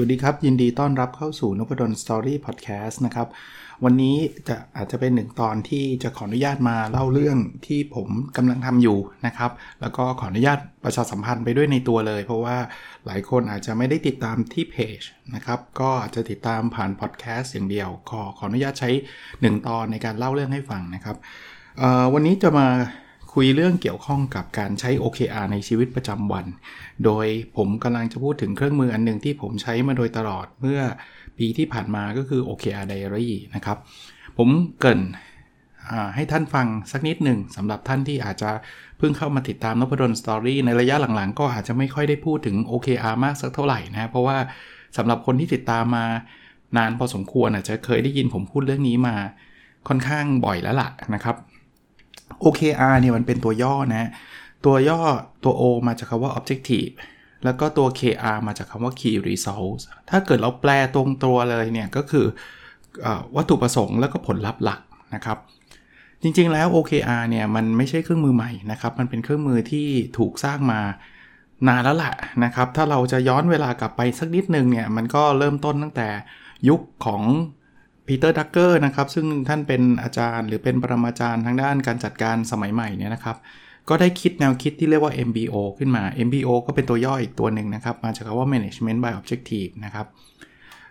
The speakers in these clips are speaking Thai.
วัสดีครับ ยินดีต้อนรับเข้าสู่นพดลสตอรี่พอดแคสต์นะครับ วันนี้จะอาจจะเป็นหนึ่งตอนที่จะขออนุญาตมาเล่าเรื่องที่ผมกำลังทำอยู่นะครับ แล้วก็ขออนุญาตประชาสัมพันธ์ไปด้วยในตัวเลย เพราะว่าหลายคนอาจจะไม่ได้ติดตามที่เพจนะครับ ก็อาจจะติดตามผ่านพอดแคสต์อย่างเดียว ขอขออนุญาตใช้ 1 ตอนในการเล่าเรื่องให้ฟังนะครับวันนี้จะมา คุยเรื่องเกี่ยวข้องกับการใช้ OKR ในชีวิตประจำวัน โดยผมกำลังจะพูดถึงเครื่องมืออันหนึ่งที่ผมใช้มาโดยตลอดเมื่อปีที่ผ่านมาก็คือ OKR Diary นะครับ ผมเกินให้ท่านฟังสักนิดหนึ่งสำหรับท่านที่อาจจะเพิ่งเข้ามาติดตามนพดลสตอรี่ในระยะหลังๆ ก็อาจจะไม่ค่อยได้พูดถึง OKR มากสักเท่าไหร่นะเพราะว่าสำหรับคนที่ติดตามมานานพอสมควรอาจจะเคยได้ยินผมพูดเรื่องนี้มาค่อนข้างบ่อยแล้วล่ะนะครับ OKR เนี่ยมันเป็นตัวย่อนะ ตัวย่อตัว O มาจากคำว่า objective แล้วก็ตัว KR มาจากคำว่า Key Results ถ้าเกิดเราแปลตรงตัวเลยเนี่ยก็คืออวัตถุประสงค์แล้วก็ผลลัพธ์หลักนะครับจริงๆแล้ว OKR เนี่ยมันไม่ใช่เครื่องมือใหม่นะครับ มันเป็นเครื่องมือที่ถูกสร้างมานานแล้วแหละนะครับ ถ้าเราจะย้อนเวลากลับไปสักนิดนึงเนี่ย มันก็เริ่มต้นตั้งแต่ยุคของ Peter Drucker นะครับซึ่งท่านเป็นอาจารย์ หรือเป็นปรมาจารย์ทางด้านการจัดการสมัยใหม่เนี่ยนะครับก็ได้คิดแนวคิดที่เรียกว่า MBO ขึ้นมา MBO ก็เป็นตัวย่ออีกตัวหนึ่งนะครับ มาจากคำว่า Management by Objective นะครับ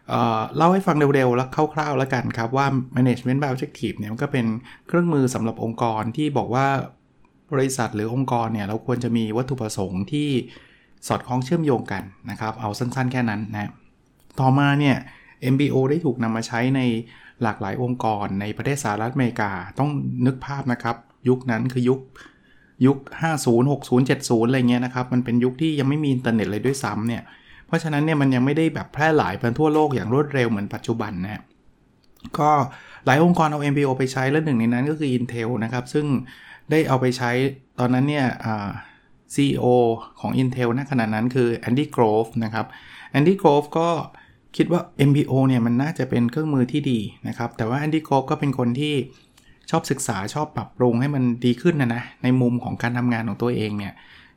เเล่าให้ฟังเร็วๆ แล้วคร่าวๆ แล้วกันครับ ว่า Management by Objective เนี่ยมันก็เป็นเครื่องมือสำหรับองค์กรที่บอกว่าบริษัทหรือองค์กรเนี่ยเราควรจะมีวัตถุประสงค์ที่สอดคล้องเชื่อมโยงกันนะครับ เอาสั้นๆ แค่นั้นนะ ต่อมาเนี่ย MBO ได้ถูกนำมาใช้ในหลากหลายองค์กรในประเทศสหรัฐอเมริกา ต้องนึกภาพนะครับ ยุคนั้นคือยุคยุค 50 60 70 อะไรเงี้ยนะครับ มันเป็นยุคที่ยังไม่มีอินเทอร์เน็ตเลยด้วยซ้ำเนี่ย เพราะฉะนั้นเนี่ยมันยังไม่ได้แบบแพร่หลายไปทั่วโลกอย่างรวดเร็วเหมือนปัจจุบันนะก็หลายองค์กรเอา MBO ไปใช้แล้วหนึ่งในนั้นก็คือ Intel นะครับ ซึ่งได้เอาไปใช้ตอนนั้นเนี่ย CEO ของ Intel ณขณะนั้นคือ Andy Grove นะครับ Andy Grove ก็ คิดว่า MBO เนี่ยมันน่าจะเป็นเครื่องมือที่ดีนะครับ แต่ว่า Andy Grove ก็เป็นคนที่ชอบศึกษาชอบปรับปรุงให้มันดีขึ้นนะนะ ในมุมของการทำงานของตัวเองเนี่ย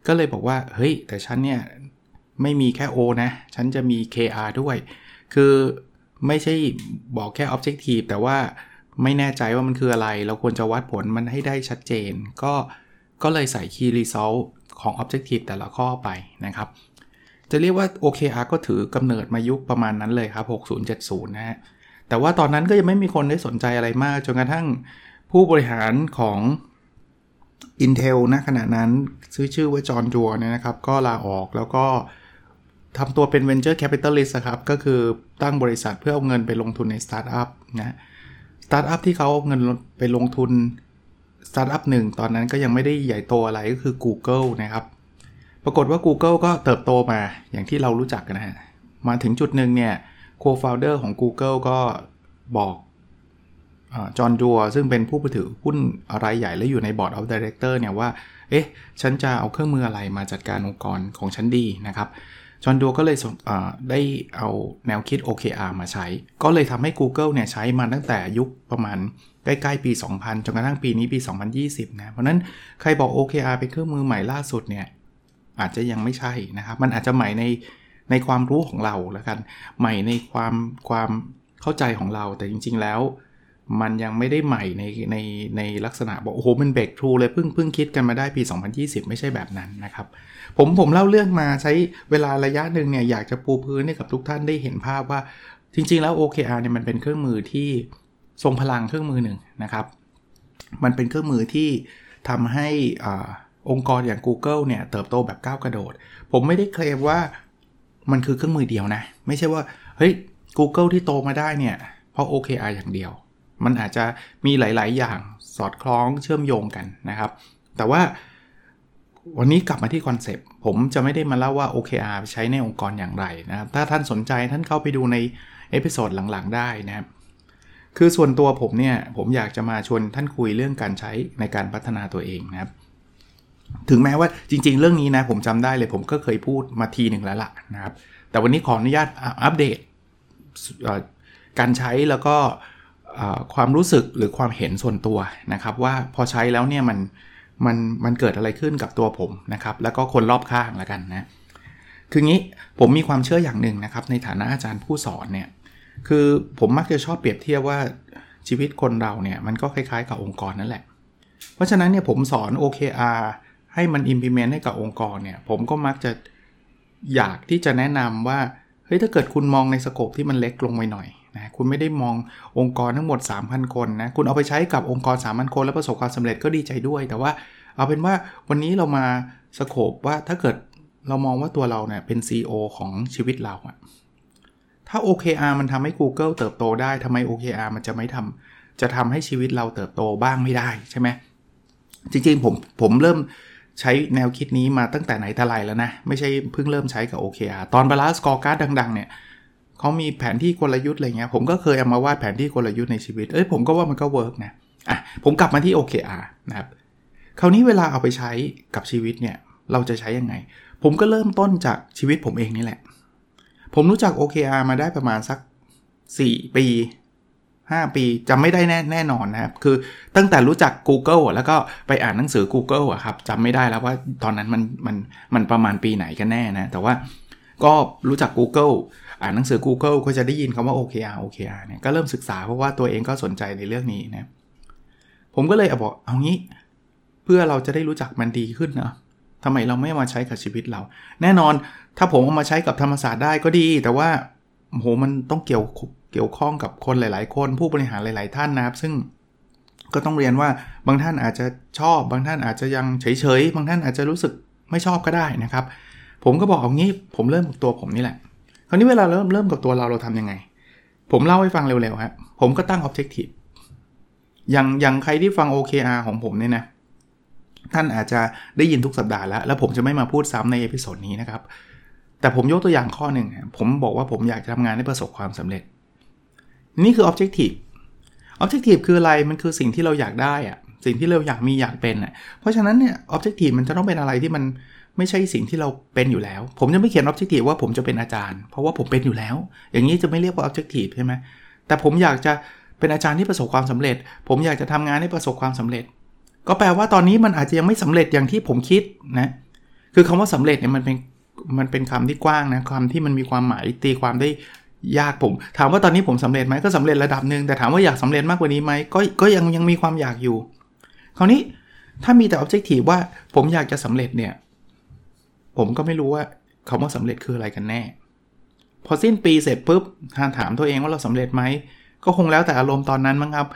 ก็เลยบอกว่า เฮ้ย แต่ฉันเนี่ยไม่มีแค่ O นะ ฉันจะมี KR ด้วย คือไม่ใช่บอกแค่ Objective แต่ว่าไม่แน่ใจว่ามันคืออะไร เราควรจะวัดผลมันให้ได้ชัดเจน ก็ก็เลยใส่ Key Result ของ Objective แต่ละข้อไปนะครับ จะเรียกว่า OKR ก็ถือกำเนิดมายุคประมาณนั้นเลยครับ 6070 นะฮะ แต่ว่าตอนนั้นก็ยังไม่มีคนได้สนใจอะไรมาก จนกระทั่งผู้บริหารของ Intel นะขณะนั้นซื้อชื่อว่า John Doerr เนี่ยนะครับ ก็ลาออกแล้วก็ทำตัวเป็น Venture Capitalist ครับ ก็คือตั้งบริษัทเพื่อเอาเงินไปลงทุนในสตาร์ทอัพนะสตาร์ทอัพที่เขาเอาเงินไปลงทุนสตาร์ทอัพหนึ่งตอนนั้นก็ยังไม่ได้ใหญ่โตอะไรก็คือ Google นะครับ ปรากฏว่า Google ก็เติบโตมาอย่างที่เรารู้จักกันนะฮะ มาถึงจุดหนึ่งเนี่ย co-founder ของ Google ก็บอก John Doerr ซึ่งเป็นผู้ถือหุ้นรายใหญ่และอยู่ใน board of director เนี่ยว่า เอ๊ะ ฉันจะเอาเครื่องมืออะไรมาจัดการองค์กรของฉันดีนะครับ John Doerr ก็เลยได้เอาแนวคิด OKR มาใช้ ก็เลยทำให้ Google เนี่ยใช้มาตั้งแต่ยุคประมาณใกล้ๆปี 2000 จนกระทั่งปีนี้ปี 2020 นะ เพราะนั้นใครบอก OKR เป็นเครื่องมือใหม่ล่าสุดเนี่ย อาจจะยังไม่ใช่นะครับ มันอาจจะใหม่ในในความรู้ของเราแล้วกัน ใหม่ในความความเข้าใจของเรา แต่จริง ๆ แล้ว มันยังไม่ได้ใหม่ในในในลักษณะบอกโอ้โหมันเบรกทรูเลยเพิ่งเพิ่งคิดกันมาได้ปี 2020 ไม่ใช่แบบนั้นนะครับ ผมผมเล่าเรื่องมาใช้เวลาระยะหนึ่งเนี่ยอยากจะปูพื้นให้กับทุกท่านได้เห็นภาพว่า จริง ๆ แล้ว OKR เนี่ยมันเป็นเครื่องมือที่ทรงพลังเครื่องมือหนึ่งนะครับ มันเป็นเครื่องมือที่ทำให้อ่า องค์กรอย่าง Google เนี่ยเติบโตแบบก้าวกระโดด ผมไม่ได้เคลมว่ามันคือเครื่องมือเดียวนะ ไม่ใช่ว่าเฮ้ย Google ที่โตมาได้เนี่ย เพราะ OKR อย่างเดียว มันอาจจะมีหลาย ๆ อย่างสอดคล้องเชื่อมโยงกันนะครับ แต่ว่าวันนี้กลับมาที่ concept ผมจะไม่ได้มาเล่าว่า OKR ใช้ในองค์กรอย่างไรนะครับ ถ้าท่านสนใจท่านเข้าไปดูใน episode หลัง ๆ ได้นะครับคือส่วนตัวผมเนี่ย ผมอยากจะมาชวนท่านคุยเรื่องการใช้ในการพัฒนาตัวเองนะครับ ถึงแม้ว่าจริง ๆ เรื่องนี้นะผมจำได้เลยผมก็เคยพูดมาทีหนึ่งแล้วล่ะนะครับ แต่วันนี้ขออนุญาตอัปเดตการใช้แล้วก็ความรู้สึกหรือความเห็นส่วนตัวนะครับ ว่าพอใช้แล้วเนี่ยมันมันมันเกิดอะไรขึ้นกับตัวผมนะครับ แล้วก็คนรอบข้างล้วกันนะคืองี้ผมมีความเชื่ออย่างหนึ่งนะครับ ในฐานะอาจารย์ผู้สอนเนี่ยคือผมมักจะชอบเปรียบเทียบว่าชีวิตคนเราเนี่ยมันก็คล้ายๆกับองค์กรนั่นแหละ เพราะฉะนั้นเนี่ยผมสอน OKR ให้มัน implement ให้กับองค์กรเนี่ย ผมก็มักจะอยากที่จะแนะนำว่า เฮ้ย ถ้าเกิดคุณมองในสโคปที่มันเล็กลงไปหน่อยนะคุณไม่ได้มององค์กรทั้งหมด 3,000 คนนะ คุณเอาไปใช้กับองค์กร 3,000 คนแล้วประสบความสำเร็จก็ดีใจด้วย แต่ว่าเอาเป็นว่าวันนี้เรามาสโคปว่าถ้าเกิดเรามองว่าตัวเราเนี่ยเป็น CEO ของชีวิตเราอะถ้า OKR มันทำให้ Google เติบโตได้ทำไม OKR มันจะไม่ทำจะทำให้ชีวิตเราเติบโตบ้างไม่ได้ใช่ไหมจริงๆผมผมเริ่ม ใช้แนวคิดนี้มาตั้งแต่ไหนแต่ไรแล้วนะ ไม่ใช่เพิ่งเริ่มใช้กับ OKR ตอน Balanced Scorecard ดัง ๆ เนี่ยเขามีแผนที่กลยุทธ์อะไรเงี้ยผมก็เคยเอามาวาดแผนที่กลยุทธ์ในชีวิต เอ้ยผมก็ว่ามันก็ work นะอะผมกลับมาที่ OKR นะครับคราวนี้เวลาเอาไปใช้กับชีวิตเนี่ยเราจะใช้ยังไง ผมก็เริ่มต้นจากชีวิตผมเองนี่แหละ ผมรู้จัก OKR มาได้ประมาณสัก 4 ปี 5 ปีจำไม่ได้แน่แน่นอนนะครับ คือตั้งแต่รู้จัก Google แล้วก็ไปอ่านหนังสือ Google อะครับจำไม่ได้แล้วว่าตอนนั้นมันมันมันประมาณปีไหนกันแน่นะ แต่ว่าก็รู้จัก Google อ่านหนังสือ Google ก็จะได้ยินคำว่า OKR OKR เนี่ยก็เริ่มศึกษาเพราะว่าตัวเองก็สนใจในเรื่องนี้นะผมก็เลยเอาบอกเอางี้ เพื่อเราจะได้รู้จักมันดีขึ้นนะทำไมเราไม่มาใช้กับชีวิตเรา แน่นอนถ้าผมเอามาใช้กับธรรมศาสตร์ได้ก็ดี แต่ว่าโหมันต้องเกี่ยว เกี่ยวข้องกับคนหลาย ๆ คนผู้บริหารหลาย ๆ ท่านนะครับ ซึ่งก็ต้องเรียนว่าบางท่านอาจจะชอบ บางท่านอาจจะยังเฉย ๆ บางท่านอาจจะรู้สึกไม่ชอบก็ได้นะครับ ผมก็บอกเอางี้ผมเริ่มกับตัวผมนี่แหละ คราวนี้เวลาเริ่มเริ่มกับตัวเราเราทํำยังไง ผมเล่าให้ฟังเร็วๆครับผมก็ตั้ง objective อย่างอย่างใครที่ฟัง OKR ของผมเนี่ยนะ ท่านอาจจะได้ยินทุกสัปดาห์แล้ว แล้วผมจะไม่มาพูดซ้ำใน episode นี้นะครับ แต่ผมยกตัวอย่างข้อหนึ่งผมบอกว่าผมอยากจะทำงานให้ประสบความสำเร็จ นี่คือ objective objective คืออะไรมันคือสิ่งที่เราอยากได้อะสิ่งที่เราอยากมีอยากเป็นอะเพราะฉะนั้นเนี่ย objective มันจะต้องเป็นอะไรที่มันไม่ใช่สิ่งที่เราเป็นอยู่แล้ว ผมจะไม่เขียน objective ว่าผมจะเป็นอาจารย์ เพราะว่าผมเป็นอยู่แล้ว อย่างนี้จะไม่เรียกว่า objective ใช่ไหมแต่ผมอยากจะเป็นอาจารย์ที่ประสบความสำเร็จ ผมอยากจะทำงานให้ประสบความสำเร็จ ก็แปลว่าตอนนี้มันอาจจะยังไม่สำเร็จอย่างที่ผมคิดนะคือคำว่าสำเร็จเนี่ยมันเป็นมันเป็นคำที่กว้างนะคำที่มันมีความหมายตีความได้ ยากผม ถามว่าตอนนี้ผมสำเร็จไหมก็สำเร็จระดับหนึ่งแต่ถามว่าอยากสำเร็จมากกว่านี้ไหมก็ก็ยังยังมีความอยากอยู่ คราวนี้ถ้ามีแต่ objective ว่าผมอยากจะสำเร็จเนี่ย ผมก็ไม่รู้ว่าคำว่าสำเร็จคืออะไรกันแน่ พอสิ้นปีเสร็จปุ๊บถามตัวเองว่าเราสำเร็จไหมก็คงแล้วแต่อารมณ์ตอนนั้นมั้งครับ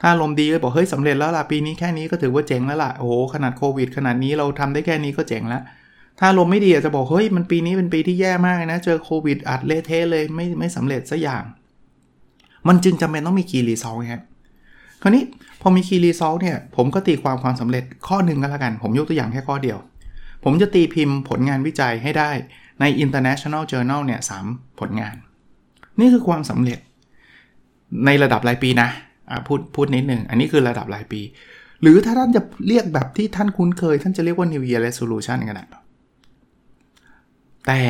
ถ้าอารมณ์ดีก็บอกเฮ้ยสำเร็จแล้วล่ะปีนี้แค่นี้ก็ถือว่าเจ๋งแล้วล่ะโอ้ขนาดโควิด ขนาดนี้เราทำได้แค่นี้ก็เจ๋งแล้ว ถ้าอารมณ์ไม่ดีอาจจะบอกเฮ้ยมันปีนี้เป็นปีที่แย่มากนะ เจอโควิดอัดเละเทะเลยไม่ไม่สำเร็จสักอย่าง มันจึงจำเป็นต้องมี Key Result ครับคราวนี้พอมี Key Result เนี่ยผมก็ตีความความสำเร็จข้อหนึ่งก็แล้วกัน ผมยกตัวอย่างแค่ข้อเดียว ผมจะตีพิมพ์ผลงานวิจัยให้ได้ใน International Journal เนี่ยสผลงาน นี่คือความสำเร็จ ในระดับรายปีนะพูดพูดนิดหนึ่งอันนี้คือระดับรายปี หรือถ้าท่านจะเรียกแบบที่ท่านคุ้นเคย ท่านจะเรียกว่า New Year Resolution กันนะ แต่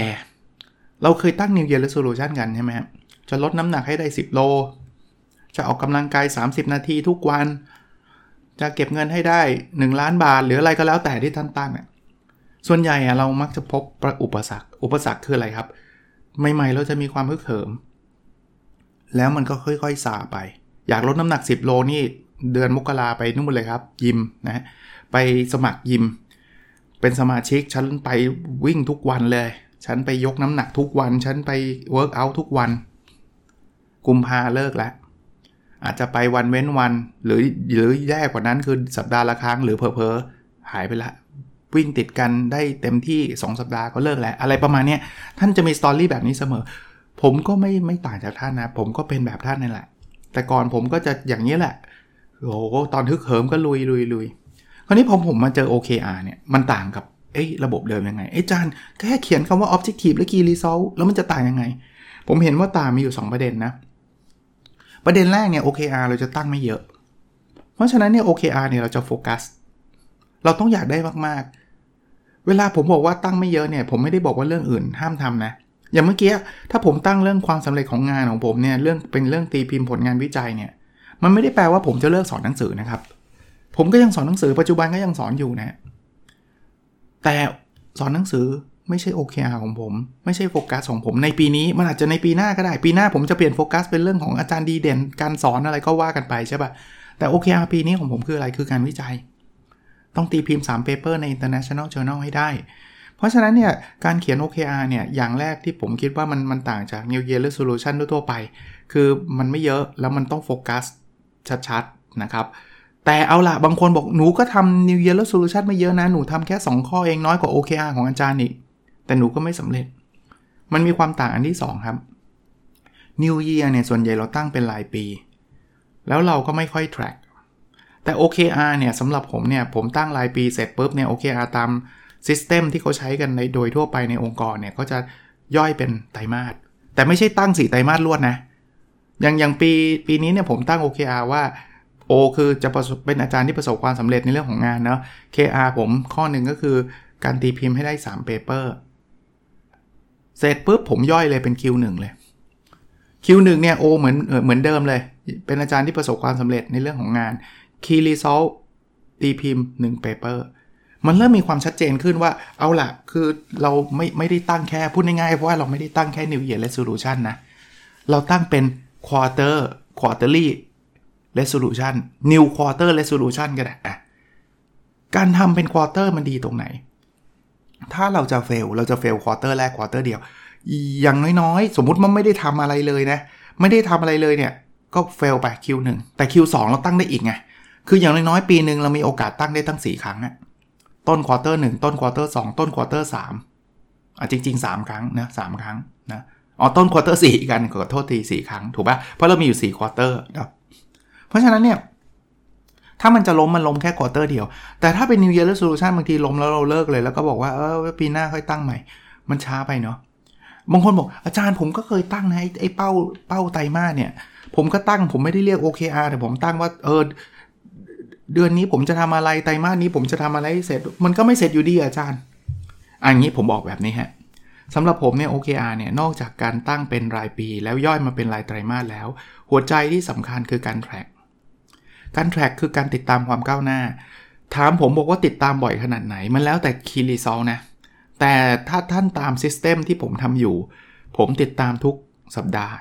เราเคยตั้ง New Year Resolution กันใช่ไหมครับจะลดน้ำหนักให้ได้ 10 โล จะออกกำลังกาย 30 นาทีทุกวัน จะเก็บเงินให้ได้ 1 ล้านบาท หรืออะไรก็แล้วแต่ที่ท่านตั้งเนี่ยส่วนใหญ่อะเรามักจะพบอุปสรรค อุปสรรคคืออะไรครับ ใหม่ๆเราจะมีความฮึกเหิม แล้วมันก็ค่อยๆซาไป อยากลดน้ำหนัก 10 โลนี่เดือนมกราไปนู่นเลยครับ ยิมนะไปสมัครยิม เป็นสมาชิก ฉันไปวิ่งทุกวันเลย ฉันไปยกน้ำหนักทุกวัน ฉันไป workout ทุกวัน กุมภาเลิกแล้ว อาจจะไปวันเว้นวัน หรือหรือแย่กว่านั้นคือสัปดาห์ละครั้งหรือเพอๆหายไปละ วิ่งติดกันได้เต็มที่ 2 สัปดาห์ก็เลิกแล้ว อะไรประมาณนี้ท่านจะมีสตอรี่แบบนี้เสมอ ผมก็ไม่ไม่ต่างจากท่านนะ ผมก็เป็นแบบท่านนั่นแหละ แต่ก่อนผมก็จะอย่างนี้แหละโอ้โหตอนทึกเหิมก็ลุยลุยลุย ราวนี้พอผมมาเจอ OKR เนี่ยมันต่างกับเอ้ระบบเดิมยังไงไอ้จานแค่เขียนคำว่า objective และ key result แล้วมันจะต่างยังไง ผมเห็นว่าต่างมีอยู่ 2 ประเด็นนะ ประเด็นแรกเนี่ย OKR เราจะตั้งไม่เยอะ เพราะฉะนั้นเนี่ย OKR เนี่ยเราจะโฟกัส เราต้องอยากได้มากๆ เวลาผมบอกว่าตั้งไม่เยอะเนี่ย ผมไม่ได้บอกว่าเรื่องอื่นห้ามทำนะ อย่างเมื่อกี้ถ้าผมตั้งเรื่องความสำเร็จของงานของผมเนี่ยเรื่องเป็นเรื่องตีพิมพ์ผลงานวิจัยเนี่ย มันไม่ได้แปลว่าผมจะเลิกสอนหนังสือนะครับ ผมก็ยังสอนหนังสือปัจจุบันก็ยังสอนอยู่นะ แต่สอนหนังสือไม่ใช่ OKR ของผม ไม่ใช่โฟกัสของผมในปีนี้ มันอาจจะในปีหน้าก็ได้ ปีหน้าผมจะเปลี่ยนโฟกัสเป็นเรื่องของอาจารย์ดีเด่น การสอนอะไรก็ว่ากันไปใช่ปะ่ะ แต่ OKR ปีนี้ของผมคืออะไรคือการวิจัย ต้องตีพิมพ์3 paper ใน international journal ให้ได้ เพราะฉะนั้นเนี่ยการเขียน OKR เนี่ยอย่างแรกที่ผมคิดว่ามันมันต่างจาก New Year Resolution ทั่วไป คือมันไม่เยอะแล้วมันต้องโฟกัสชัดๆนะครับ แต่เอาละบางคนบอกหนูก็ทำ New Year Resolution ไม่เยอะนะ หนูทำแค่ 2 ข้อเองน้อยกว่า OKR ของอาจารย์อีก แต่หนูก็ไม่สำเร็จ มันมีความต่างอันที่ 2 ครับ New Year เนี่ยส่วนใหญ่เราตั้งเป็นรายปี แล้วเราก็ไม่ค่อย track แต่ OKR เนี่ยสำหรับผมเนี่ย ผมตั้งรายปีเสร็จปุ๊บเนี่ย OKR ตามซิสเต็มที่เขาใช้กันในโดยทั่วไปในองค์กรเนี่ยก็จะย่อยเป็นไตรมาสแต่ไม่ใช่ตั้งสีไตรมาสรวดนะอย่างอย่างปีปีนี้เนี่ยผมตั้ง OKR ว่า O คือจะเป็นอาจารย์ที่ประสบความสำเร็จในเรื่องของงานเนาะ KR ผมข้อหนึ่งก็คือการตีพิมพ์ให้ได้ 3 paper เสร็จปุ๊บผมย่อยเลยเป็น Q1 เลย Q1 เนี่ย O เหมือนเหมือนเดิมเลย เป็นอาจารย์ที่ประสบความสำเร็จในเรื่องของงาน Key Result ตีพิมพ์ 1 paper มันเริ่มมีความชัดเจนขึ้นว่าเอาล่ะ คือเราไม่ไม่ได้ตั้งแค่พูดง่ายๆเพราะว่าเราไม่ได้ตั้งแค่ New Year Resolution นะ เราตั้งเป็น quarter quarterly resolution new quarter resolution ก็ได้อะการทำเป็น quarter มันดีตรงไหน ถ้าเราจะ fail เราจะ fail quarter แรก quarter เดียว อย่างน้อยๆ สมมุติมันไม่ได้ทำอะไรเลยนะ ไม่ได้ทำอะไรเลยเนี่ย ก็ fail ไป Q1 แต่ Q2 เราตั้งได้อีกไง คืออย่างน้อยๆ ปีหนึ่งเรามีโอกาสตั้งได้ตั้ง 4 ครั้งอะต้น quarter 1 ต้น quarter 2ต้น quarter 3อะจริง ๆ 3 ครั้งนะสี่ครั้งนะอ๋อต้น quarter 4กันขอโทษที4ครั้ง ถูกปะเพราะเรามีอยู่4 quarter นะ เพราะฉะนั้นเนี่ยถ้ามันจะล้มมันล้มแค่ quarter เดียว แต่ถ้าเป็น New Year Resolution บางทีล้มแล้วเราเลิกเลย แล้วก็บอกว่าเออปีหน้าค่อยตั้งใหม่ มันช้าไปเนาะบางคนบอกอาจารย์ผมก็เคยตั้งนะไอ้เป้าเป้าไตรมาสเนี่ย ผมก็ตั้งผมไม่ได้เรียก OKR แต่ผมตั้งว่าเออเดือนนี้ผมจะทำอะไรไตรมาสนี้ผมจะทำอะไรเสร็จ มันก็ไม่เสร็จอยู่ดีอาจารย์ อันนี้ผมบอกแบบนี้ฮะสำหรับผมเนี่ย OKR เนี่ยนอกจากการตั้งเป็นรายปี แล้วย่อยมาเป็นรายไตรมาสแล้ว หัวใจที่สำคัญคือการ track ก การ track คือการติดตามความก้าวหน้า ถามผมบอกว่าติดตามบ่อยขนาดไหน มันแล้วแต่ key result นะ แต่ถ้าท่านตาม system ที่ผมทำอยู่ ผมติดตามทุกสัปดาห์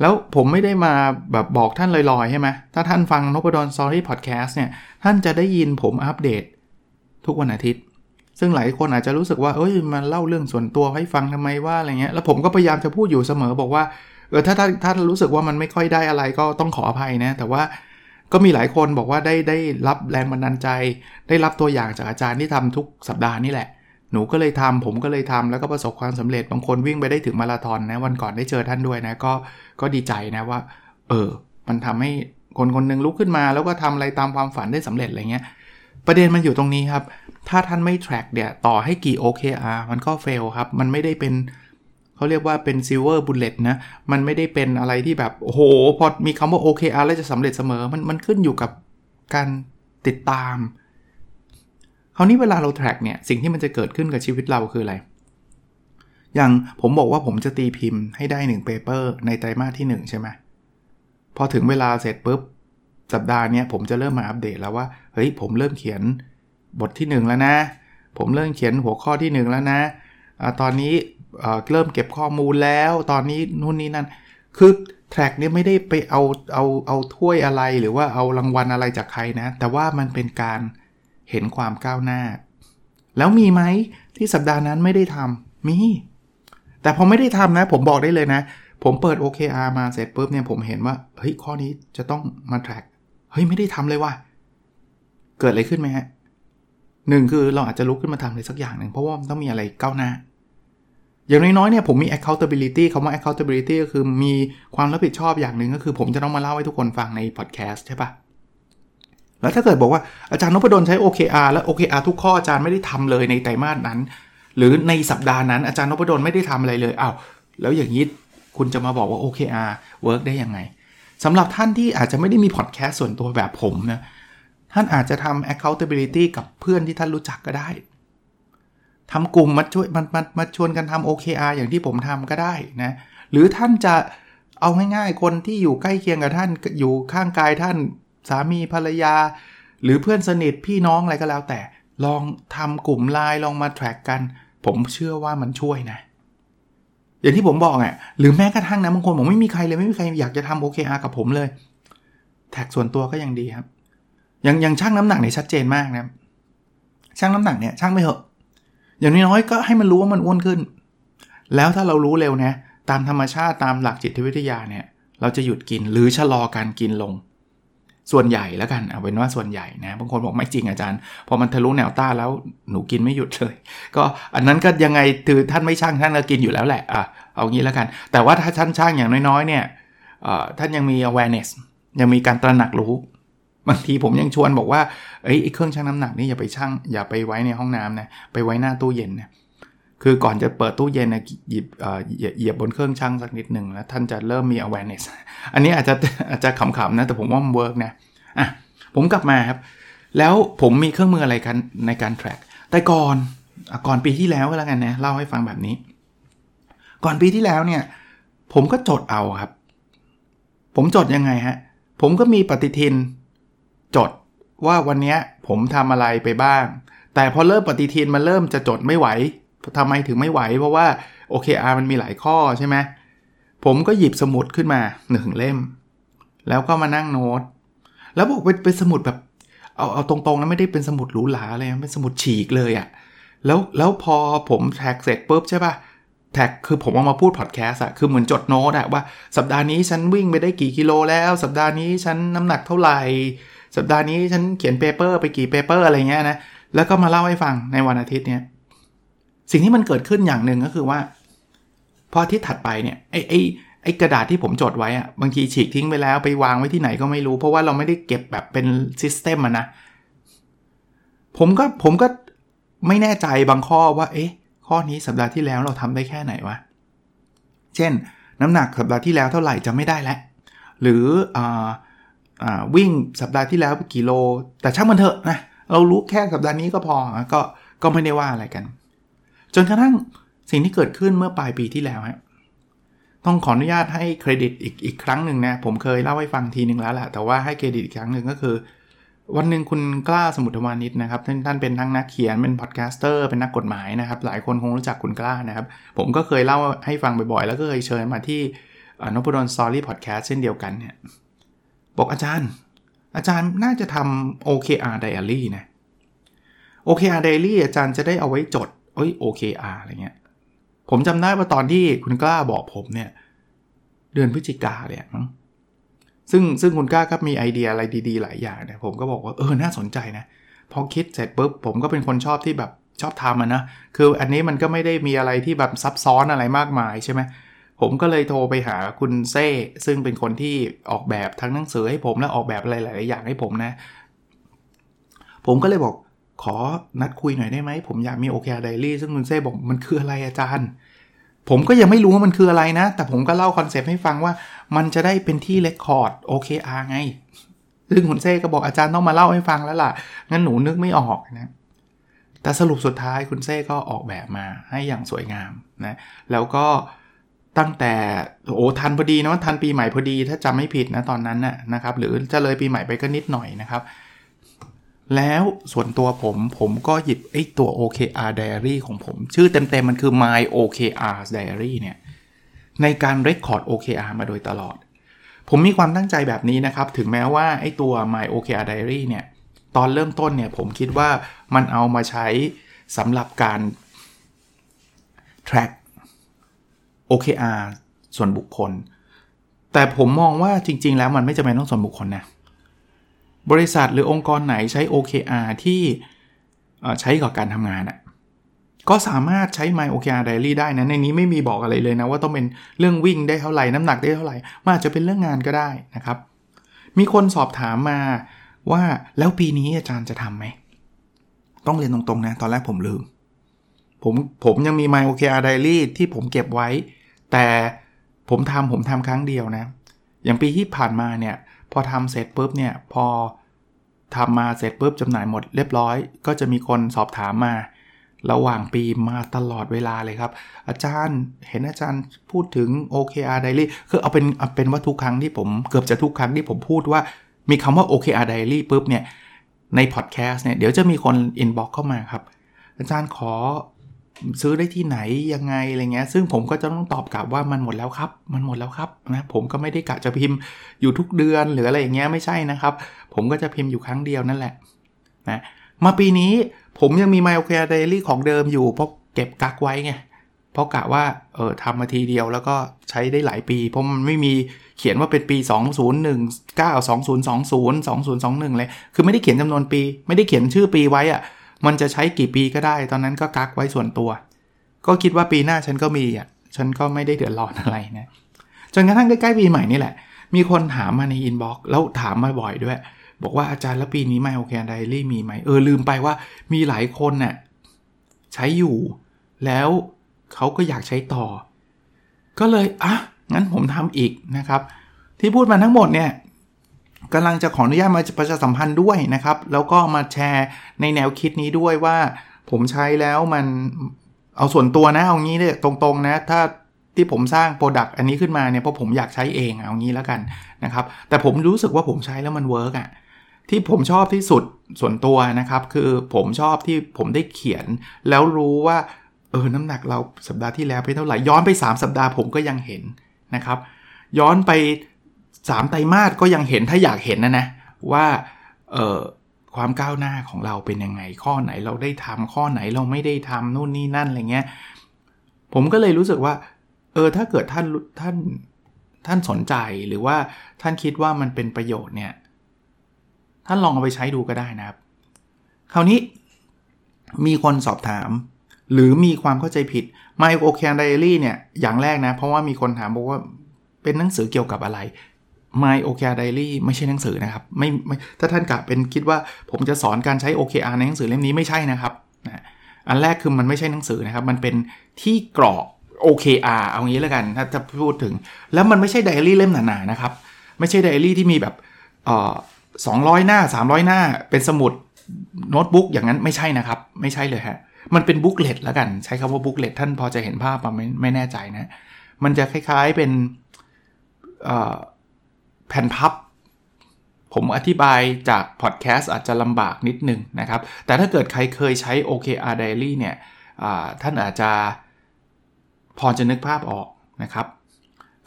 แล้วผมไม่ได้มาแบบบอกท่านลอยๆใช่ไหมถ้าท่านฟังนพดล Story Podcast เนี่ย ท่านจะได้ยินผมอัปเดต ทุกวันอาทิตย์ซึ่งหลายคนอาจจะรู้สึกว่าเอ้ยมาเล่าเรื่องส่วนตัวให้ฟังทำไมว่าอะไรเงี้ย แล้วผมก็พยายามจะพูดอยู่เสมอบอกว่า เออถ้าท่านท่านรู้สึกว่ามันไม่ค่อยได้อะไรก็ต้องขออภัยนะ แต่ว่า ก็มีหลายคนบอกว่าได้ได้รับแรงบันดาลใจ ได้รับตัวอย่างจากอาจารย์ที่ทำทุกสัปดาห์นี่แหละ หนูก็เลยทำผมก็เลยทำแล้วก็ประสบความสำเร็จบางคนวิ่งไปได้ถึงมาราธอนนะวันก่อนได้เจอท่านด้วยนะก็ก็ดีใจนะว่า เออ มันทำให้คนคนนึงลุกขึ้นมา แล้วก็ทำอะไรตามความฝันได้สำเร็จอะไรเงี้ยประเด็นมันอยู่ตรงนี้ครับ ถ้าท่านไม่ track เนี่ย ต่อให้กี่ OKR มันก็ fail ครับ มันไม่ได้เป็น เขาเรียกว่าเป็น silver bullet นะ มันไม่ได้เป็นอะไรที่แบบ โอ้โห พอมีคำว่า OKR แล้วจะสำเร็จเสมอ มันมันขึ้นอยู่กับการติดตาม คราวนี้เวลาเรา track เนี่ย สิ่งที่มันจะเกิดขึ้นกับชีวิตเราคืออะไร อย่างผมบอกว่าผมจะตีพิมพ์ให้ได้1 paper ในไตรมาสที่ 1 ใช่ไหมพอถึงเวลาเสร็จปุ๊บสัปดาห์นี้ผมจะเริ่มมาอัปเดตแล้วว่า เฮ้ย ผมเริ่มเขียนบทที่ 1 แล้วนะ ผมเริ่มเขียนหัวข้อที่ 1 แล้วนะอะตอนนี้ เริ่มเก็บข้อมูลแล้วตอนนี้นู่นนี่นั่น คือแทร็กเนี่ยไม่ได้ไปเอาเอาเอาถ้วยอะไรหรือว่าเอารางวัลอะไรจากใครนะ แต่ว่ามันเป็นการเห็นความก้าวหน้า แล้วมีไหมที่สัปดาห์นั้นไม่ได้ทำมี แต่พอไม่ได้ทำนะ ผมบอกได้เลยนะ ผมเปิด OKR มาเสร็จปุ๊บเนี่ยผมเห็นว่าเฮ้ยข้อนี้จะต้องมาแทร็กเฮ้ยไม่ได้ทำเลยว่ะเกิดอะไรขึ้นไหมฮะหนึ่งคือเราอาจจะลุกขึ้นมาทำอะไรสักอย่างหนึ่งเพราะว่ามันต้องมีอะไรก้าวหน้า อย่างน้อยๆเนี่ยผมมี accountability คำว่า accountability ก็คือมีความรับผิดชอบอย่างหนึ่งก็คือผมจะต้องมาเล่าให้ทุกคนฟังใน podcast ใช่ปะแล้วถ้าเกิดบอกว่าอาจารย์นพดลใช้ OKR และ OKR ทุกข้ออาจารย์ไม่ได้ทำเลยในไตรมาสนั้น หรือในสัปดาห์นั้นอาจารย์นพดลไม่ได้ทำอะไรเลยอ้าวแล้วอย่างนี้คุณจะมาบอกว่า OKR work ได้ยังไงสำหรับท่านที่อาจจะไม่ได้มี podcast ส่วนตัวแบบผมนะท่านอาจจะทำ accountability กับเพื่อนที่ท่านรู้จักก็ได้ ทำกลุ่มมาช่วยมามามาชวนกันทำ OKR อย่างที่ผมทำก็ได้นะหรือท่านจะเอาง่ายๆคนที่อยู่ใกล้เคียงกับท่านอยู่ข้างกายท่านสามีภรรยา หรือเพื่อนสนิทพี่น้องอะไรก็แล้วแต่ ลองทำกลุ่มไลน์ลองมาแทร็กกัน ผมเชื่อว่ามันช่วยนะ อย่างที่ผมบอกอะหรือแม้กระทั่งนะบางคนผมไม่มีใครเลยไม่มีใครอยากจะทำ OKR กับผมเลย แท็กส่วนตัวก็ยังดีครับยังยังช่างน้ำหนักเนี่ยชัดเจนมากนะช่างน้ำหนักเนี่ยช่างไม่เหอะ อย่างน้อยๆก็ให้มันรู้ว่ามันอ้วนขึ้น แล้วถ้าเรารู้เร็วนะตามธรรมชาติตามหลักจิตวิทยาเนี่ยเราจะหยุดกินหรือชะลอการกินลง ส่วนใหญ่แล้วกันเอาเป็นว่าส่วนใหญ่นะบางคนบอกไม่จริงอาจารย์ พอมันทะลุแนวต้าแล้วหนูกินไม่หยุดเลย ก็อันนั้นก็ยังไงคือท่านไม่ช่างท่านก็กินอยู่แล้วแหละอะเอางี้แล้วกัน แต่ว่าถ้าท่านช่างอย่างน้อยๆเนี่ยท่านยังมี awareness ยังมีการตระหนักรู้ บางทีผมยังชวนบอกว่าเอ้ยเครื่องชั่งน้ำหนักนี่อย่าไปชั่งอย่าไปไว้ในห้องน้ำนะไปไว้หน้าตู้เย็นนะคือก่อนจะเปิดตู้เย็นนะหยิบเหยียบบนเครื่องชั่งสักนิดหนึ่งแล้วท่านจะเริ่มมี awareness อันนี้อาจจะอาจจะขำๆนะแต่ผมว่ามันเวิร์กนะอะผมกลับมาครับ แล้วผมมีเครื่องมืออะไรกันในการ track แต่ก่อนก่อนปีที่แล้วก็แล้วกันนะเล่าให้ฟังแบบนี้ ก่อนปีที่แล้วเนี่ย ผมก็จดเอาครับ ผมจดยังไงฮะผมก็มีปฏิทิน จดว่าวันนี้ผมทำอะไรไปบ้าง แต่พอเริ่มปฏิทินมันเริ่มจะจดไม่ไหวทำไมถึงไม่ไหว เพราะว่า OKR มันมีหลายข้อใช่ไหมผมก็หยิบสมุดขึ้นมาหนึ่งเล่ม แล้วก็มานั่งโน้ต แล้วบอกเป็นเป็นสมุดแบบ เอาเอาตรงๆนะไม่ได้เป็นสมุดหรูหราเลยเป็นสมุดฉีกเลยอะ่ะแล้วแล้วพอผม track เสร็จปุ๊บใช่ปะ่ะ track คือผมเอามาพูดพอดแคสต์อะคือเหมือนจดโน้ตอะว่าสัปดาห์นี้ฉันวิ่งไปได้กี่กิโลแล้ว สัปดาห์นี้ฉันน้ำหนักเท่าไหร่ สัปดาห์นี้ฉันเขียน paper ไปกี่ paper อะไรเงี้ยนะ แล้วก็มาเล่าให้ฟังในวันอาทิตย์เนี่ย สิ่งที่มันเกิดขึ้นอย่างหนึ่งก็คือว่า พออาทิตย์ถัดไปเนี่ยไอ้ไอ้ไอ้กระดาษที่ผมจดไว้อะบางทีฉีกทิ้งไปแล้วไปวางไว้ที่ไหนก็ไม่รู้ เพราะว่าเราไม่ได้เก็บแบบเป็น system อะนะ ผมก็ผมก็ไม่แน่ใจบางข้อว่า เอ๊ะ ข้อนี้สัปดาห์ที่แล้วเราทำได้แค่ไหนวะ เช่น น้ำหนักสัปดาห์ที่แล้วเท่าไหร่จำไม่ได้แล้วหรืออ่า วิ่งสัปดาห์ที่แล้วกี่โล แต่ช่างมันเถอะนะเรารู้แค่สัปดาห์นี้ก็พอก็ก็ไม่ได้ว่าอะไรกัน จนกระทั่งสิ่งที่เกิดขึ้นเมื่อปลายปีที่แล้วฮะต้องขออนุญาตให้เครดิตอีกอีกครั้งหนึ่งนะ ผมเคยเล่าให้ฟังทีหนึ่งแล้วแหละแต่ว่าให้เครดิตอีกครั้งหนึ่งก็คือ วันหนึ่งคุณกล้าสมุทรวานิชนะครับท่านท่านเป็นทั้งนักเขียนเป็น podcaster เป็นนักกฎหมายนะครับ หลายคนคงรู้จักคุณกล้านะครับ ผมก็เคยเล่าให้ฟังบ่อยๆ แล้วก็เคยเชิญมาที่นพดลสตอรี่พอดแคสต์เช่นเดียวกันเนี่ย บอกอาจารย์ อาจารย์น่าจะทำ OKR Diary นะ OKR Diary อาจารย์จะได้เอาไว้จดเอ้ย OKR อะไรเงี้ย ผมจำได้ว่าตอนที่คุณกล้าบอกผมเนี่ย เดือนพฤศจิกาเนี่ยมั้งซึ่งซึ่งคุณกล้าก็มีไอเดียอะไรดีๆ หลายอย่างเนี่ยผมก็บอกว่าเออน่าสนใจนะพอคิดเสร็จปุ๊บผมก็เป็นคนชอบที่แบบชอบทำนะคืออันนี้มันก็ไม่ได้มีอะไรที่แบบซับซ้อนอะไรมากมายใช่ไหม ผมก็เลยโทรไปหาคุณเซ่ซึ่งเป็นคนที่ออกแบบทั้งหนังสือให้ผมและออกแบบอะไรหลาย ๆ อย่างให้ผมนะ ผมก็เลยบอกขอนัดคุยหน่อยได้ไหม ผมอยากมี OKR Diary ซึ่งคุณเซ่บอกมันคืออะไรอาจารย์ ผมก็ยังไม่รู้ว่ามันคืออะไรนะ แต่ผมก็เล่า concept ให้ฟังว่า มันจะได้เป็นที่ record OKR ไง ซึ่งคุณเซ่ก็บอกอาจารย์ต้องมาเล่าให้ฟังแล้วล่ะ งั้นหนูนึกไม่ออกนะแต่สรุปสุดท้ายคุณเซ่ก็ออกแบบมาให้อย่างสวยงามนะ แล้วก็ ตั้งแต่โอ้ทันพอดีนะทันปีใหม่พอดี ถ้าจำไม่ผิดนะตอนนั้นน่ะนะครับ หรือจะเลยปีใหม่ไปก็นิดหน่อยนะครับ แล้วส่วนตัวผมผมก็หยิบไอ้ตัว OKR Diary ของผม ชื่อเต็มๆมันคือ My OKR Diary เนี่ย ในการ Record OKR มาโดยตลอด ผมมีความตั้งใจแบบนี้นะครับ ถึงแม้ว่าไอ้ตัว My OKR Diary เนี่ย ตอนเริ่มต้นเนี่ยผมคิดว่ามันเอามาใช้สำหรับการ track OKR ส่วนบุคคล แต่ผมมองว่าจริง ๆ แล้วมันไม่จำเป็นต้องส่วนบุคคลนะ บริษัทหรือองค์กรไหนใช้ OKR ที่ใช้กับการทำงานอะก็สามารถใช้ My OKR Diary ได้นะ ในนี้ไม่มีบอกอะไรเลยนะ ว่าต้องเป็นเรื่องวิ่งได้เท่าไหร่ น้ำหนักได้เท่าไหร่มันอาจจะเป็นเรื่องงานก็ได้นะครับ มีคนสอบถามมาว่าแล้วปีนี้อาจารย์จะทำไหม ต้องเรียนตรงๆนะ ตอนแรกผมลืม ผมผมยังมี My OKR Diary ที่ผมเก็บไว้ แต่ผมทำผมทำครั้งเดียวนะ อย่างปีที่ผ่านมาเนี่ย พอทำเสร็จปุ๊บเนี่ยพอทำมาเสร็จปุ๊บจำหน่ายหมดเรียบร้อย ก็จะมีคนสอบถามมา ระหว่างปีมาตลอดเวลาเลยครับ อาจารย์เห็นอาจารย์พูดถึง OKR Diary คือเอาเป็นเอาเป็นว่าทุกครั้งที่ผมเกือบจะทุกครั้งที่ผมพูดว่ามีคำว่า OKR Diary ปุ๊บเนี่ยในพอดแคสต์เนี่ยเดี๋ยวจะมีคน inbox เข้ามาครับ อาจารย์ขอ ซื้อได้ที่ไหนยังไงอะไรเงี้ย ซึ่งผมก็จะต้องตอบกลับว่ามันหมดแล้วครับ มันหมดแล้วครับนะผมก็ไม่ได้กะจะพิมพ์อยู่ทุกเดือนหรืออะไรอย่างเงี้ยไม่ใช่นะครับ ผมก็จะพิมพ์อยู่ครั้งเดียวนั่นแหละนะมาปีนี้ผมยังมี My OKR Diary ของเดิมอยู่เพราะเก็บกักไว้ไงเพราะกะว่าเออทำมาทีเดียวแล้วก็ใช้ได้หลายปี เพราะมันไม่มีเขียนว่าเป็นปี 2019 2020 2021 เลย คือไม่ได้เขียนจำนวนปี ไม่ได้เขียนชื่อปีไว้อะ มันจะใช้กี่ปีก็ได้ ตอนนั้นก็กักไว้ส่วนตัว ก็คิดว่าปีหน้าฉันก็มีอะ ฉันก็ไม่ได้เดือดร้อนอะไรนะ จนกระทั่งใกล้ๆปีใหม่นี่แหละ มีคนถามมาใน inbox แล้วถามมาบ่อยด้วย บอกว่าอาจารย์แล้วปีนี้ไอ้ OKR Diary มีไหม เออลืมไปว่ามีหลายคนน่ะใช้อยู่ แล้วเขาก็อยากใช้ต่อ ก็เลยอะงั้นผมทำอีกนะครับ ที่พูดมาทั้งหมดเนี่ย กำลังจะขออนุญาตมาประชาสัมพันธ์ด้วยนะครับ แล้วก็มาแชร์ในแนวคิดนี้ด้วยว่า ผมใช้แล้วมันเอาส่วนตัวนะเอางี้เนี่ยตรงๆนะ ถ้าที่ผมสร้าง product อันนี้ขึ้นมาเนี่ยเพราะผมอยากใช้เองเอางี้แล้วกันนะครับ แต่ผมรู้สึกว่าผมใช้แล้วมัน work อะที่ผมชอบที่สุดส่วนตัวนะครับ คือผมชอบที่ผมได้เขียน แล้วรู้ว่าเออน้ำหนักเราสัปดาห์ที่แล้วไปเท่าไหร่ย้อนไป 3 สัปดาห์ผมก็ยังเห็นนะครับ ย้อนไป สามไตรมาสก็ยังเห็นถ้าอยากเห็นนะนะ ว่าเอ่อความก้าวหน้าของเราเป็นยังไง ข้อไหนเราได้ทำข้อไหนเราไม่ได้ทำนู่นนี่นั่นอะไรเงี้ยผมก็เลยรู้สึกว่า เออถ้าเกิดท่านท่านท่านสนใจหรือว่าท่านคิดว่ามันเป็นประโยชน์เนี่ย ท่านลองเอาไปใช้ดูก็ได้นะครับ คราวนี้มีคนสอบถาม หรือมีความเข้าใจผิด My o c a n Diary เนี่ย อย่างแรกนะ เพราะว่ามีคนถามบอกว่าเป็นหนังสือเกี่ยวกับอะไร My OKR Diary ไม่ใช่หนังสือนะครับไม่ไม่ถ้าท่านกะเป็นคิดว่าผมจะสอนการใช้ OKR ในหนังสือเล่มนี้ไม่ใช่นะครับนะอันแรกคือมันไม่ใช่หนังสือนะครับ มันเป็นที่กรอก OKR เอางี้แล้วกันถ้าจะพูดถึง แล้วมันไม่ใช่ไดอารี่เล่มหนาๆนะครับ ไม่ใช่ไดอารี่ที่มีแบบสองร้อยหน้า 300 หน้า เป็นสมุดโน้ตบุ๊กอย่างนั้นไม่ใช่นะครับ ไม่ใช่เลยฮะมันเป็น booklet แล้วกัน ใช้คำว่า booklet ท่านพอจะเห็นภาพปะไม่ไม่แน่ใจนะ มันจะคล้ายๆเป็น แผ่นพับ ผมอธิบายจากพอดแคสต์อาจจะลำบากนิดนึงนะครับ แต่ถ้าเกิดใครเคยใช้ OKR Diary เนี่ยท่านอาจจะพอจะนึกภาพออกนะครับ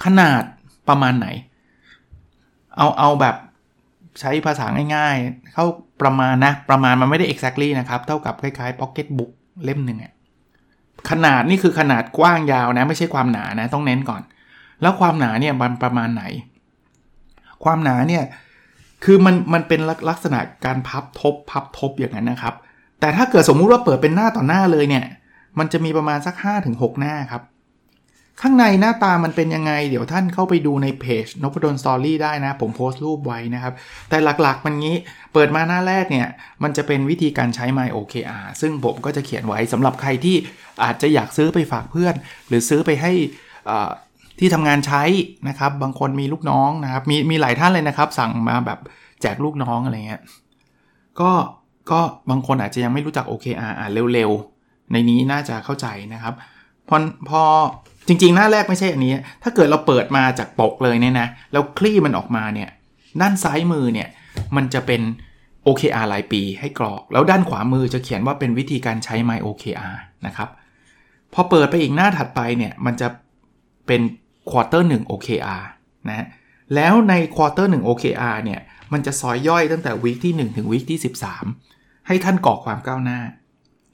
ขนาดประมาณไหน เอาเอาแบบใช้ภาษาง่ายๆ เข้าประมาณนะ ประมาณมันไม่ได้ exactly นะครับ เท่ากับคล้ายๆ pocket book เล่มหนึ่งขนาดนี่คือขนาดกว้างยาวนะ ไม่ใช่ความหนานะ ต้องเน้นก่อน แล้วความหนาเนี่ยมันประมาณไหน ความหนาเนี่ยคือมันมันเป็นลักษณะการพับทบพับทบอย่างนั้นนะครับ แต่ถ้าเกิดสมมุติว่าเปิดเป็นหน้าต่อหน้าเลยเนี่ย มันจะมีประมาณสัก 5-6 หน้าครับ ข้างในหน้าตามันเป็นยังไง เดี๋ยวท่านเข้าไปดูในเพจนพดลสตอรี่ได้นะ ผมโพสต์รูปไว้นะครับ แต่หลักๆ มันงี้เปิดมาหน้าแรกเนี่ย มันจะเป็นวิธีการใช้ My OKR ซึ่งผมก็จะเขียนไว้สำหรับใครที่อาจจะอยากซื้อไปฝากเพื่อน หรือซื้อไปให้ ที่ทำงานใช้นะครับ บางคนมีลูกน้องนะครับ มีมีหลายท่านเลยนะครับ สั่งมาแบบแจกลูกน้องอะไรเงี้ย ก็ก็บางคนอาจจะยังไม่รู้จัก OKR อ่านเร็วๆ ในนี้น่าจะเข้าใจนะครับ พอพอจริงๆ หน้าแรกไม่ใช่อันนี้ ถ้าเกิดเราเปิดมาจากปกเลยเนี่ยนะ แล้วคลี่มันออกมาเนี่ย ด้านซ้ายมือเนี่ย มันจะเป็น OKR รายปีให้กรอก แล้วด้านขวามือจะเขียนว่าเป็นวิธีการใช้ My OKR นะครับ พอเปิดไปอีกหน้าถัดไปเนี่ย มันจะเป็น quarter 1 OKR นะแล้วใน quarter 1 OKR เนี่ย มันจะซอยย่อยตั้งแต่ week ที่ 1 ถึง week ที่ 13 ให้ท่านกรอกความก้าวหน้า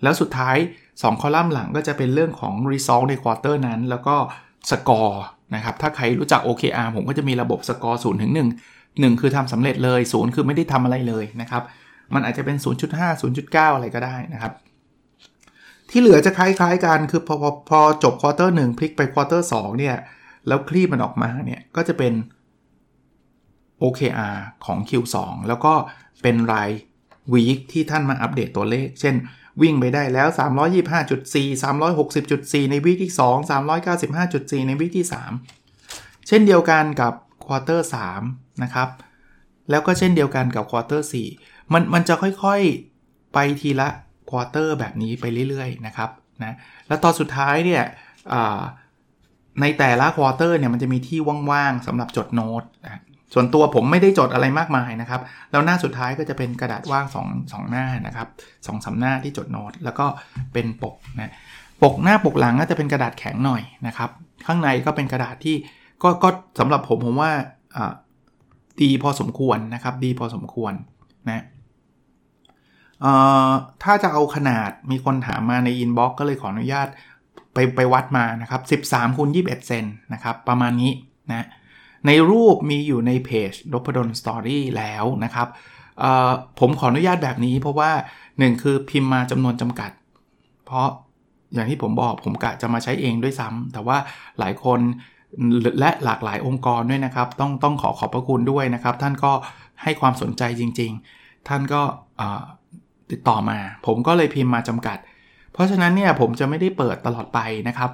แล้วสุดท้าย 2 คอลัมน์หลังก็จะเป็นเรื่องของ result ใน quarter นั้น แล้วก็สกอร์นะครับ ถ้าใครรู้จัก OKR ผมก็จะมีระบบสกอร์0ถึง1 1 คือทำสำเร็จเลย 0 คือไม่ได้ทำอะไรเลยนะครับ มันอาจจะเป็น 0.5 0.9 อะไรก็ได้นะครับที่เหลือจะคล้ายๆกัน คือพอพอพอจบ quarter หนึ่งพลิกไป quarter สองเนี่ย แล้วคลี่มันออกมาเนี่ยก็จะเป็น OKR ของ Q2 แล้วก็เป็นราย week ที่ท่านมาอัปเดตตัวเลข เช่น วิ่งไปได้แล้ว 325.4 360.4 ใน week ที่ 2 395.4 ใน week ที่ 3 เช่นเดียวกันกับquarter 3นะครับ แล้วก็เช่นเดียวกันกับ quarter 4มันมันจะค่อยๆไปทีละ quarter แบบนี้ไปเรื่อยๆนะครับนะแล้วตอนสุดท้ายเนี่ย ในแต่ละ quarter เนี่ยมันจะมีที่ว่างๆสำหรับจดโน้ตนะส่วนตัวผมไม่ได้จดอะไรมากมายนะครับ แล้วหน้าสุดท้ายก็จะเป็นกระดาษว่าง2 2หน้านะครับสองสามหน้าที่จดโน้ตแล้วก็เป็นปกนะปกหน้าปกหลังก็จะเป็นกระดาษแข็งหน่อยนะครับ ข้างในก็เป็นกระดาษที่ก็ก็สำหรับผมผมว่าดีพอสมควรนะครับ ดีพอสมควรนะถ้าจะเอาขนาดมีคนถามมาใน inbox ก็เลยขออนุญาต ไปไปวัดมานะครับ13คูณ21 เซนนะครับ ประมาณนี้นะในรูปมีอยู่ในเพจดพดลสตอรี่แล้วนะครับผมขออนุญาตแบบนี้เพราะว่า 1 คือพิมพ์มาจำนวนจำกัด เพราะอย่างที่ผมบอกผมกะจะมาใช้เองด้วยซ้ำแต่ว่าหลายคนและหลากหลายองค์กรด้วยนะครับ ต้องต้องขอขอบพระคุณด้วยนะครับ ท่านก็ให้ความสนใจจริง ๆ ท่านก็ติดต่อมา ผมก็เลยพิมพ์มาจำกัด เพราะฉะนั้นเนี่ยผมจะไม่ได้เปิดตลอดไปนะครับ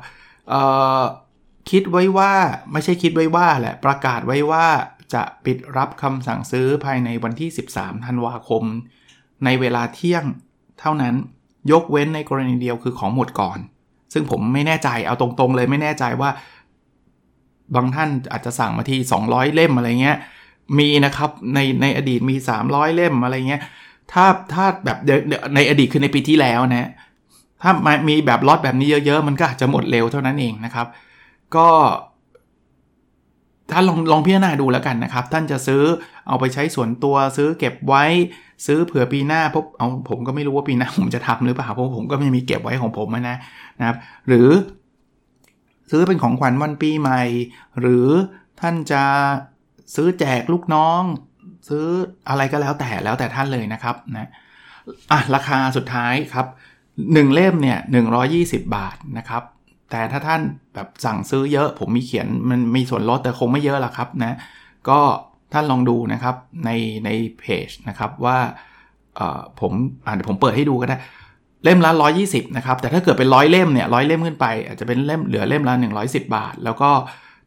คิดไว้ว่าไม่ใช่คิดไว้ว่าแหละประกาศไว้ว่าจะปิดรับคำสั่งซื้อภายในวันที่ 13 ธันวาคม ในเวลาเที่ยงเท่านั้นยกเว้นในกรณีเดียวคือของหมดก่อน ซึ่งผมไม่แน่ใจเอาตรงๆเลยไม่แน่ใจว่า บางท่านอาจจะสั่งมาที่ 200 เล่มอะไรเงี้ยมีนะครับในในอดีตมี 300 เล่มอะไรเงี้ยถ้าถ้าแบบในอดีตคือในปีที่แล้วนะ ถ้ามีแบบล็อตแบบนี้เยอะๆ มันก็อาจจะหมดเร็วเท่านั้นเองนะครับ ก็ ถ้าลองลองพิจารณาดูแล้วกันนะครับ ท่านจะซื้อเอาไปใช้ส่วนตัวซื้อเก็บไว้ซื้อเผื่อปีหน้าพบเอาผมก็ไม่รู้ว่าปีหน้าผมจะทำหรือเปล่าเพราะผมก็ไม่มีเก็บไว้ของผมนะนะครับ หรือ ซื้อเป็นของขวัญวันปีใหม่ หรือท่านจะซื้อแจกลูกน้อง ซื้ออะไรก็แล้วแต่แล้วแต่ท่านเลยนะครับนะอะราคาสุดท้ายครับ 1เล่มเนี่ย120 บาทนะครับ แต่ถ้าท่านแบบสั่งซื้อเยอะ ผมมีเขียนมันมีส่วนลดแต่คงไม่เยอะหรอกครับนะก็ท่านลองดูนะครับในในเพจนะครับว่าผมอ่านผมเปิดให้ดูก็ได้เล่มละ 120 นะครับ แต่ถ้าเกิดเป็นร้อยเล่มเนี่ยร้อยเล่มขึ้นไป อาจจะเป็นเล่มเหลือเล่มละ 110 บาท แล้วก็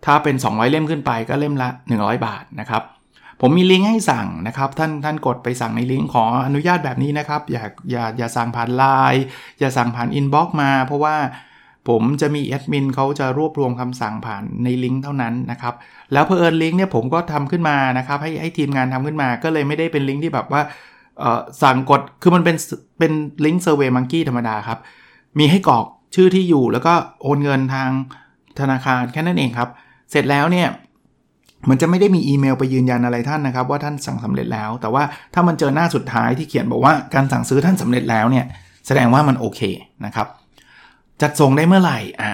ถ้าเป็น 200 เล่มขึ้นไปก็เล่มละ 100 บาทนะครับ ผมมีลิงก์ให้สั่งนะครับ ท่านท่านกดไปสั่งในลิงก์ขออนุญาตแบบนี้นะครับ อย่าอย่าอย่าสั่งผ่านไลน์อย่าสั่งผ่าน inbox มา เพราะว่าผมจะมีแอดมินเขาจะรวบรวมคำสั่งผ่านในลิงก์เท่านั้นนะครับ แล้วเพอเอิญลิงก์เนี่ยผมก็ทำขึ้นมานะครับ ให้ให้ทีมงานทำขึ้นมา ก็เลยไม่ได้เป็นลิงก์ที่แบบว่าสั่งกดคือมันเป็นเป็นลิงก์ SurveyMonkey ธรรมดาครับ มีให้กรอกชื่อที่อยู่แล้วก็โอนเงินทางธนาคารแค่นั้นเองครับ เสร็จแล้วเนี่ย มันจะไม่ได้มีอีเมลไปยืนยันอะไรท่านนะครับ ว่าท่านสั่งสำเร็จแล้ว แต่ว่าถ้ามันเจอหน้าสุดท้ายที่เขียนบอกว่าการสั่งซื้อท่านสำเร็จแล้วเนี่ยแสดงว่ามันโอเคนะครับ จัดส่งได้เมื่อไหร่อ่า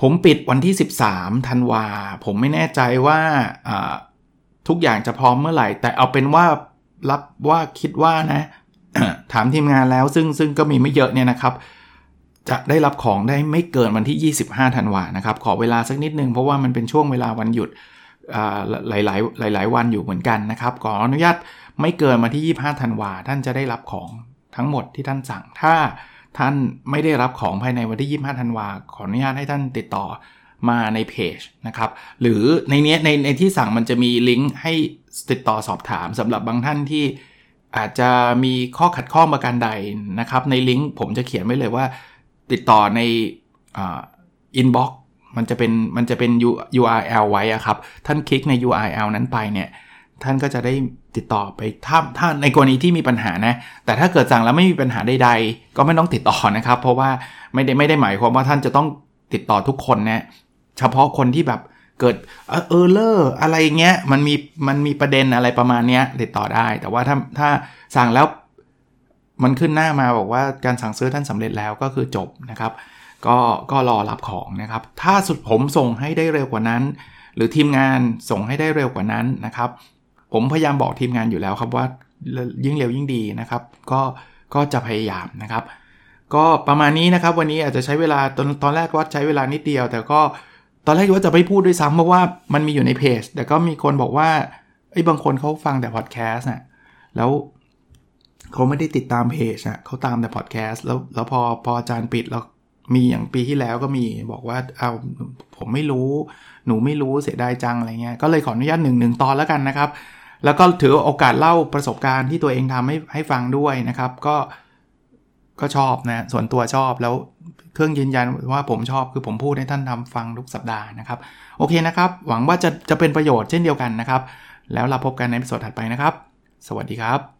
ผมปิดวันที่ 13ธันวา ผมไม่แน่ใจว่าทุกอย่างจะพร้อมเมื่อไหร่ แต่เอาเป็นว่ารับว่าคิดว่านะ ถามทีมงานแล้วซึ่งซึ่งก็มีไม่เยอะเนี่ยนะครับ จะได้รับของได้ไม่เกินวันที่ 25ธันวานะครับ ขอเวลาสักนิดนึงเพราะว่ามันเป็นช่วงเวลาวันหยุดหลายหลายหลายวันอยู่เหมือนกันนะครับขออนุญาตไม่เกินวันที่ 25ธันวาท่านจะได้รับของทั้งหมดที่ท่านสั่ง ถ้าท่านไม่ได้รับของภายในวันที่ 25ธันวาขออนุญาตให้ท่านติดต่อมาในเพจนะครับ หรือในนี้ในในที่สั่งมันจะมีลิงก์ให้ติดต่อสอบถามสำหรับบางท่านที่อาจจะมีข้อขัดข้องประการใดนะครับ ในลิงก์ผมจะเขียนไว้เลยว่า ติดต่อในinbox มันจะเป็นมันจะเป็น URL ไว้ครับ ท่านคลิกใน URL นั้นไปเนี่ย ท่านก็จะได้ติดต่อไปถ้าถ้าในกรณีที่มีปัญหานะ แต่ถ้าเกิดสั่งแล้วไม่มีปัญหาใดๆ ก็ไม่ต้องติดต่อนะครับ เพราะว่าไม่ได้ไม่ได้หมายความว่าท่านจะต้องติดต่อทุกคนนะเฉพาะคนที่แบบเกิด error อะไรเงี้ยมันมีมันมีประเด็นอะไรประมาณเนี้ยติดต่อได้ แต่ว่าถ้าถ้าสั่งแล้ว มันขึ้นหน้ามาบอกว่าการสั่งซื้อท่านสำเร็จแล้วก็คือจบนะครับ ก็ก็รอรับของนะครับ ถ้าสุดผมส่งให้ได้เร็วกว่านั้น หรือทีมงานส่งให้ได้เร็วกว่านั้นนะครับ ผมพยายามบอกทีมงานอยู่แล้วครับว่ายิ่งเร็วยิ่งดีนะครับ ก็ก็จะพยายามนะครับ ก็ประมาณนี้นะครับ วันนี้อาจจะใช้เวลาตอนตอนแรกว่าใช้เวลานิดเดียว แต่ก็ตอนแรกว่าจะไม่พูดด้วยซ้ำเพราะว่ามันมีอยู่ในเพจแต่ก็มีคนบอกว่าไอ้บางคนเขาฟังแต่พอดแคสต์น่ะแล้ว เขาไม่ได้ติดตามเพจอะเขาตามแต่พอดแคสต์แล้วแล้วพอพออาจารย์ปิดแล้วมีอย่างปีที่แล้วก็มีบอกว่าเอาผมไม่รู้ หนูไม่รู้เสียดายจังอะไรเงี้ยก็เลยขออนุญาตหนึ่งหนึ่งตอนแล้วกันนะครับ แล้วก็ถือโอกาสเล่าประสบการณ์ที่ตัวเองทำให้ให้ฟังด้วยนะครับ ก็ก็ชอบนะส่วนตัวชอบแล้วเครื่องยืนยันว่าผมชอบคือผมพูดให้ท่านทำฟังทุกสัปดาห์นะครับ โอเคนะครับ หวังว่าจะจะเป็นประโยชน์เช่นเดียวกันนะครับ แล้วเราพบกันในสดถัดไปนะครับ สวัสดีครับ